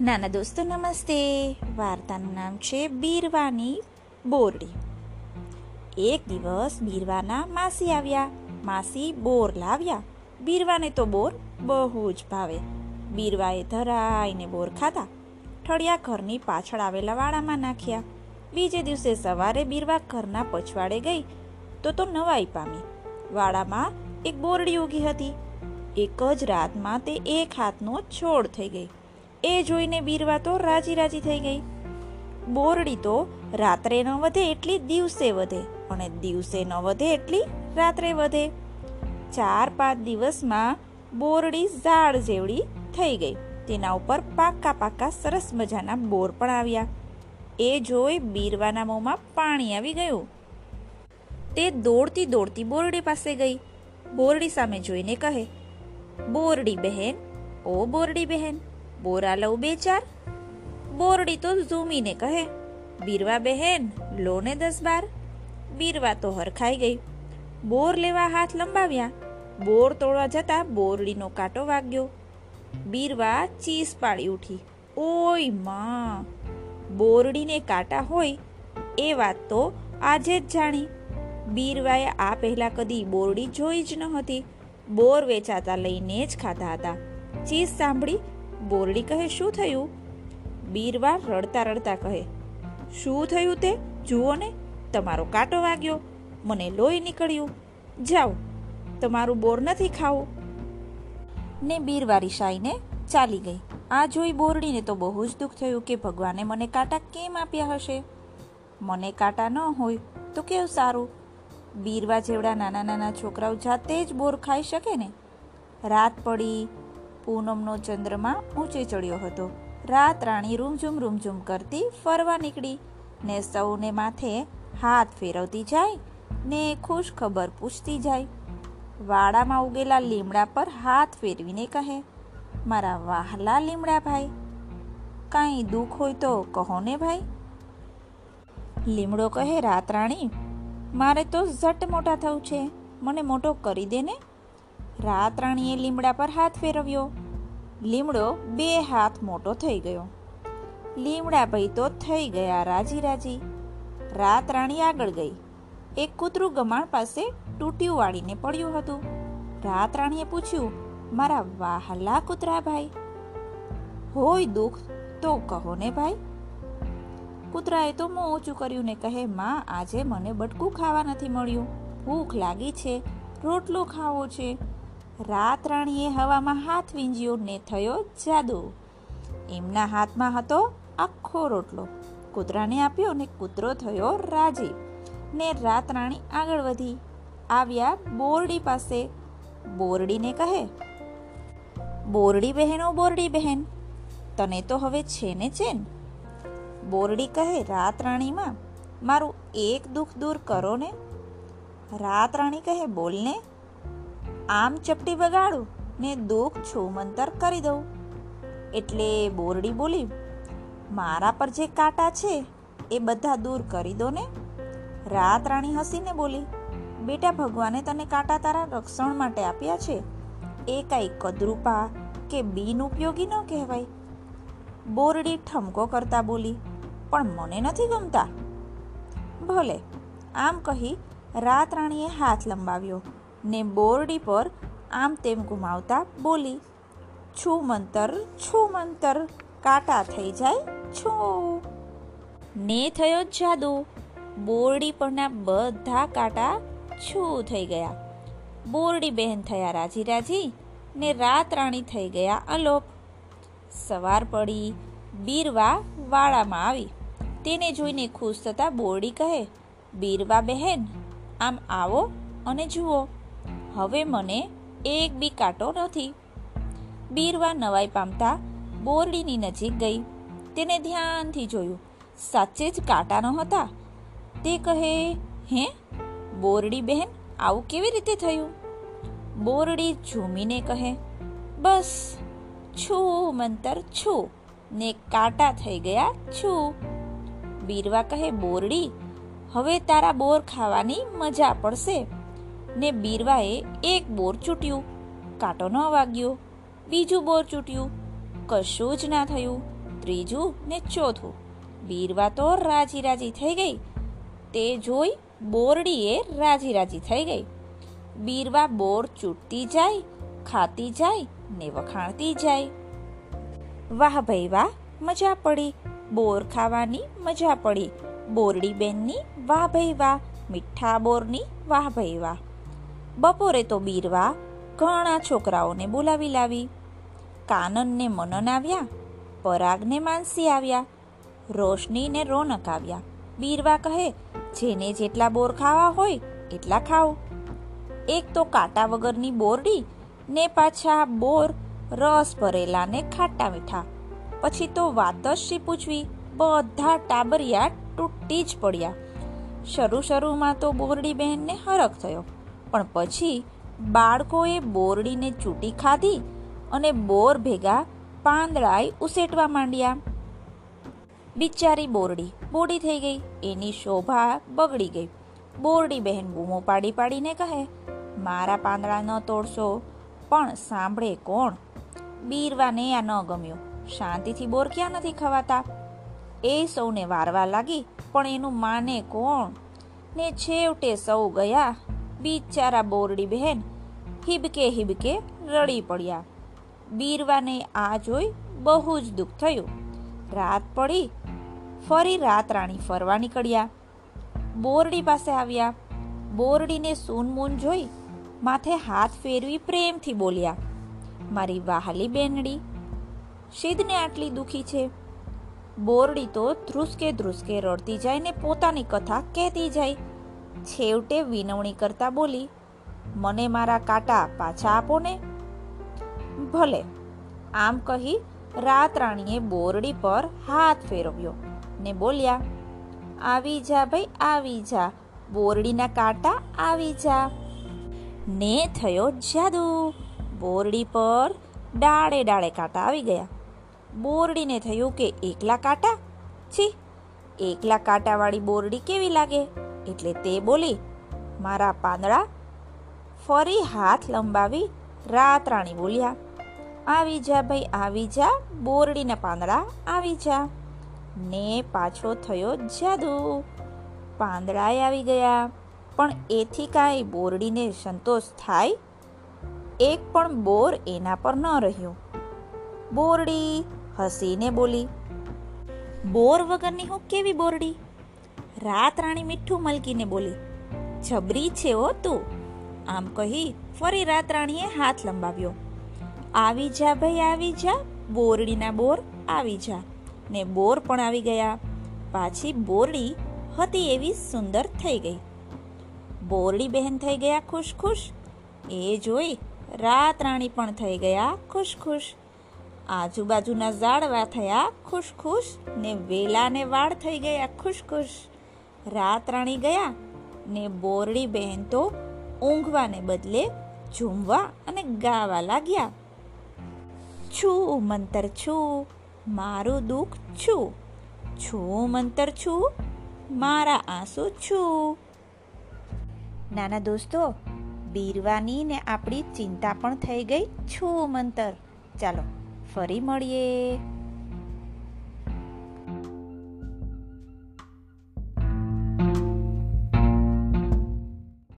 નાના દોસ્તો, નમસ્તે. વાર્તાનું નામ છે બીરવાની બોરડી. એક દિવસ બીરવાના માસી આવ્યા. માસી બોર લાવ્યા. બીરવાને તો બોર બહુ જ ભાવે. બીરવાએ ધરાઈને બોર ખાધા. ઠળિયા ઘરની પાછળ આવેલા વાડામાં નાખ્યા. બીજે દિવસે સવારે બીરવા ઘરના પછવાડે ગઈ તો તો નવાઈ પામી. વાડામાં એક બોરડી ઉગી હતી. એક જ રાતમાં તે એક હાથનો છોડ થઈ ગઈ. એ જોઈને બીરવા તો રાજી રાજી થઈ ગઈ. બોરડી તો રાત્રે ન વધે એટલી દિવસે વધે, અને દિવસે ન વધે એટલી રાત્રે વધે. ચાર પાંચ દિવસમાં બોરડી ઝાડ જેવડી થઈ ગઈ. તેના ઉપર પાકા પાકા સરસ મજાના બોર પણ આવ્યા. એ જોઈ બીરવાના મોંમાં પાણી આવી ગયું. તે દોડતી દોડતી બોરડી પાસે ગઈ. બોરડી સામે જોઈને કહે, બોરડી બહેન, ઓ બોરડી બહેન બોરા લઉં બે ચાર. બોરડી તો ઝૂમીને કહે, બીરવા બહેન લો ને દસ બાર. બીરવા તો હરખાઈ ગઈ. બોર લેવા હાથ લંબાવ્યા. બોર તોડવા જતા બોરડીનો કાંટો વાગ્યો. બીરવા ચીસ પાડી ઉઠી. ઓયમાં, બોરડીને કાંટા હોય એ વાત તો આજે જ જાણી. બીરવાએ આ પહેલા કદી બોરડી જોઈ જ ન હતી. બોર વેચાતા લઈને જ ખાતા હતા. ચીસ સાંભળી બોરડી કહે, શું થયું? બીરવા રડતા રડતા કહે, શું થયું તે? જુઓ ને, તમારો કાંટો વાગ્યો. મને લોહી નીકળ્યું. જાઓ, તમારું બોર નથી ખાવું. ને બીરવારી શાઈને ચાલી ગઈ. આ જોઈ બોરડીને તો બહુ જ દુઃખ થયું કે ભગવાને મને કાંટા કેમ આપ્યા હશે? મને કાંટા ન હોય તો કેવું સારું? બીરવા જેવડા નાના નાના છોકરાઓ જાતે જ બોર ખાઈ શકે ને? રાત પડી પૂનમનો ચંદ્રમા ઊંચે ચડ્યો હતો. રાત રાણી રૂમઝુમ રૂમઝુમ કરતી ફરવા નીકળી ને સૌને માથે હાથ ફેરવતી જાય ને ખુશ ખબર પૂછતી જાય. વાડામાં ઉગેલા લીમડા પર હાથ ફેરવીને કહે, મારા વાહલા લીમડા ભાઈ, કાંઈ દુઃખ હોય તો કહો ને ભાઈ. લીમડો કહે, રાત રાણી, મારે તો ઝટ મોટા થવું છે. મને મોટો કરી દે ને. રાત રાણીએ લીમડા પર હાથ ફેરવ્યો. લીમડો બે હાથ મોટો થઈ ગયો. લીમડા ભાઈ તો થઈ ગયા રાજી રાજી. રાત રાણી આગળ ગઈ. એક કૂતરું ગમાણ પાસે તૂટ્યું વાળીને પડ્યું હતું. રાત રાણીએ પૂછ્યું, મારા વાહલા કૂતરા ભાઈ? હોય દુઃખ તો કહો ને ભાઈ. કૂતરાએ તો મોં ઊંચું કર્યું ને કહે, માં, આજે મને બટકું ખાવા નથી મળ્યું. ભૂખ લાગી છે. રોટલો ખાવો છે. રાત રાણીએ હવામાં હાથ વીંજ્યો ને થયો જાદુ. એમના હાથમાં હતો આખો રોટલો. કૂતરાને આપ્યો ને કૂતરો થયો રાજી ને રાતરાણી આગળ વધી. આવ્યા બોરડી પાસે. બોરડીને કહે, બોરડી બહેનો, બોરડી બહેન, તને તો હવે છે ને ચેન? બોરડી કહે, રાતરાણીમાં, મારું એક દુઃખ દૂર કરો ને. રાતરાણી કહે બોલને આમ ચપટી વગાડું ને દુઃખ છૂમંતર કરી દઉં. એટલે બોરડી બોલી, મારા પર જે કાંટા છે, એ બધા દૂર કરી દો ને. રાત રાણી હસીને બોલી, બેટા, ભગવાને તને કાંટા તારા રક્ષણ માટે આપ્યા છે. એ કાંઈ કદરૂપા કે બિન ઉપયોગી ન કહેવાય. બોરડી ઠમકો કરતા બોલી, પણ મને નથી ગમતા. ભલે. આમ કહી રાત રાણીએ હાથ લંબાવ્યો. ને બોરડી પર આમ તેમ ગુમાવતા બોલી, છું મંતર છું મંતર, કાંટા થઈ જાય છું. ને થયો જાદુ. બોરડી પરના બધા કાંટા છું થઈ ગયા. બોરડી બહેન થયા રાજી રાજી ને રાત રાણી થઈ ગયા અલોપ. સવાર પડી, બીરવા વાડામાં આવી. તેને જોઈને ખુશ થતા બોરડી કહે, બીરવા બહેન, આમ આવો અને જુઓ. હવે મને એક બી કાંટો નથી. બીરવા નવાઈ પામતા બોરડીની નજીક ગઈ. તેને ધ્યાનથી જોયું. સાચે જ કાંટા ન હતા તે કહે, હે, બોરડી બહેન, આવું કેવી રીતે થયું? બોરડી ઝૂમીને કહે, બસ, છું, મંતર છું, ને કાંટા થઈ ગયા છું. બીરવા કહે, બોરડી, હવે તારા બોર ખાવાની મજા પડશે. ને બીરવાએ એક બોર ચૂંટ્યું. કાંટો ન વાગ્યો. બીજું બોર ચૂંટ્યું. કશું જ ના થયું. ત્રીજું ને ચોથું. બીરવા તો રાજી રાજી થઈ ગઈ. તે જોઈ બોરડીએ રાજી રાજી થઈ ગઈ. બીરવા બોર ચૂંટતી જાય, ખાતી જાય ને વખાણતી જાય. વાહ ભાઈ વાહ, મજા પડી. બોર ખાવાની મજા પડી. બોરડી બેનની વાહ ભાઈ વાહ, મીઠા બોરની વાહ ભાઈ વાહ. બપોરે તો બીરવા ઘણા છોકરાઓને બોલાવી લાવી. કાનનને મનન આવ્યા, પરાગને માનસી આવ્યા, રોશનીને રોનક આવ્યા. બીરવા કહે, જેને જેટલા બોર ખાવા હોય એટલા ખાઓ. એક તો કાંટા વગરની બોરડી ને પાછા બોર રસ ભરેલા ને ખાટા મીઠા. પછી તો વાત પૂછવી બધા ટાબરિયા તૂટી જ પડ્યા. શરૂ શરૂમાં તો બોરડી બહેનને હરખ થયો. પણ પછી બાળકોએ બોરડીને ચૂંટી ખાધી અને બોર ભેગા પાંદડાઈ ઉસેટવા માંડ્યા. બિચારી બોરડી બોડી થઈ ગઈ. એની શોભા બગડી ગઈ. બોરડી બહેન બૂમો પાડી પાડીને કહે, મારા પાંદડા ન તોડશો, પણ સાંભળે કોણ? બીરવાને આ ન ગમ્યું. શાંતિથી બોર ક્યાં નથી ખવાતા? એ સૌને વારવા લાગી, પણ એનું માને કોણ? ને છેવટે સૌ ગયા બિચારા બોરડી બહેન હિબકે હિબકે રડી પડ્યા. બીરવાને આ જોઈ બહુ જ દુઃખ થયું. રાત પડી, ફરી રાત રાણી ફરવા નીકળ્યા. બોરડી પાસે આવ્યા. બોરડીને સૂનમૂન જોઈ માથે હાથ ફેરવી પ્રેમથી બોલ્યા, મારી વાહલી બેનડી સિદ્ધને આટલી દુઃખી છે? બોરડી તો ધ્રુસકે ધ્રુસકે રડતી જાય ને પોતાની કથા કહેતી જાય. છેવટે વિનવણી કરતા બોલી, મને મારા કાંટા પાછા આપો ને. ભલે. આમ કહી રાત રાણીએ બોરડી પર હાથ ફેરવ્યો ને બોલ્યા, આવી જા ભાઈ, આવી જા, બોરડીના કાંટા આવી જા. ને થયો જાદુ. બોરડી પર ડાળે ડાળે કાંટા આવી ગયા. બોરડીને થયું કે એકલા કાંટા? છી, એકલા કાંટાવાળી બોરડી કેવી લાગે? એટલે તે બોલી, મારા પાંદડા. ફરી હાથ લંબાવી રાત રાણી બોલ્યા, આવી જા ભાઈ, આવી જા, બોરડીના પાંદડા આવી જા. ને પાછો થયો જાદુ. પાંદડાએ આવી ગયા, પણ એથી કાંઈ બોરડીને સંતોષ થાય? એક પણ બોર એના પર ન રહ્યો. બોરડી હસીને બોલી, બોર વગરની હું કેવી બોરડી? રાત રાણી મીઠું મલકીને બોલી, જબરી છે ઓ તું. આમ કહી ફરી રાત રાણીએ હાથ લંબાવ્યો. આવી જા ભાઈ, આવી જા, બોરડીના બોર આવી જા. ને બોર પણ આવી ગયા. પાછી બોરડી હતી એવી સુંદર થઈ ગઈ. બોરડી બહેન થઈ ગયા ખુશ ખુશ એ જોઈ રાત રાણી પણ થઈ ગયા ખુશ ખુશ આજુબાજુના ઝાડવા થયા ખુશ ખુશ ને વેલાને વાળ થઈ ગયા ખુશ ખુશ રાત રાણી ગયા ને બોરડી બહેન તો ઊંઘવાને બદલે ઝૂમવા અને ગાવા લાગ્યા. છું, મંતર છું, મારું દુઃખ છું. છું, મંતર છું, મારા આંસુ છું. નાના દોસ્તો, બીરવાની ને આપણી ચિંતા પણ થઈ ગઈ. છું, મંતર. ચાલો, ફરી મળીએ.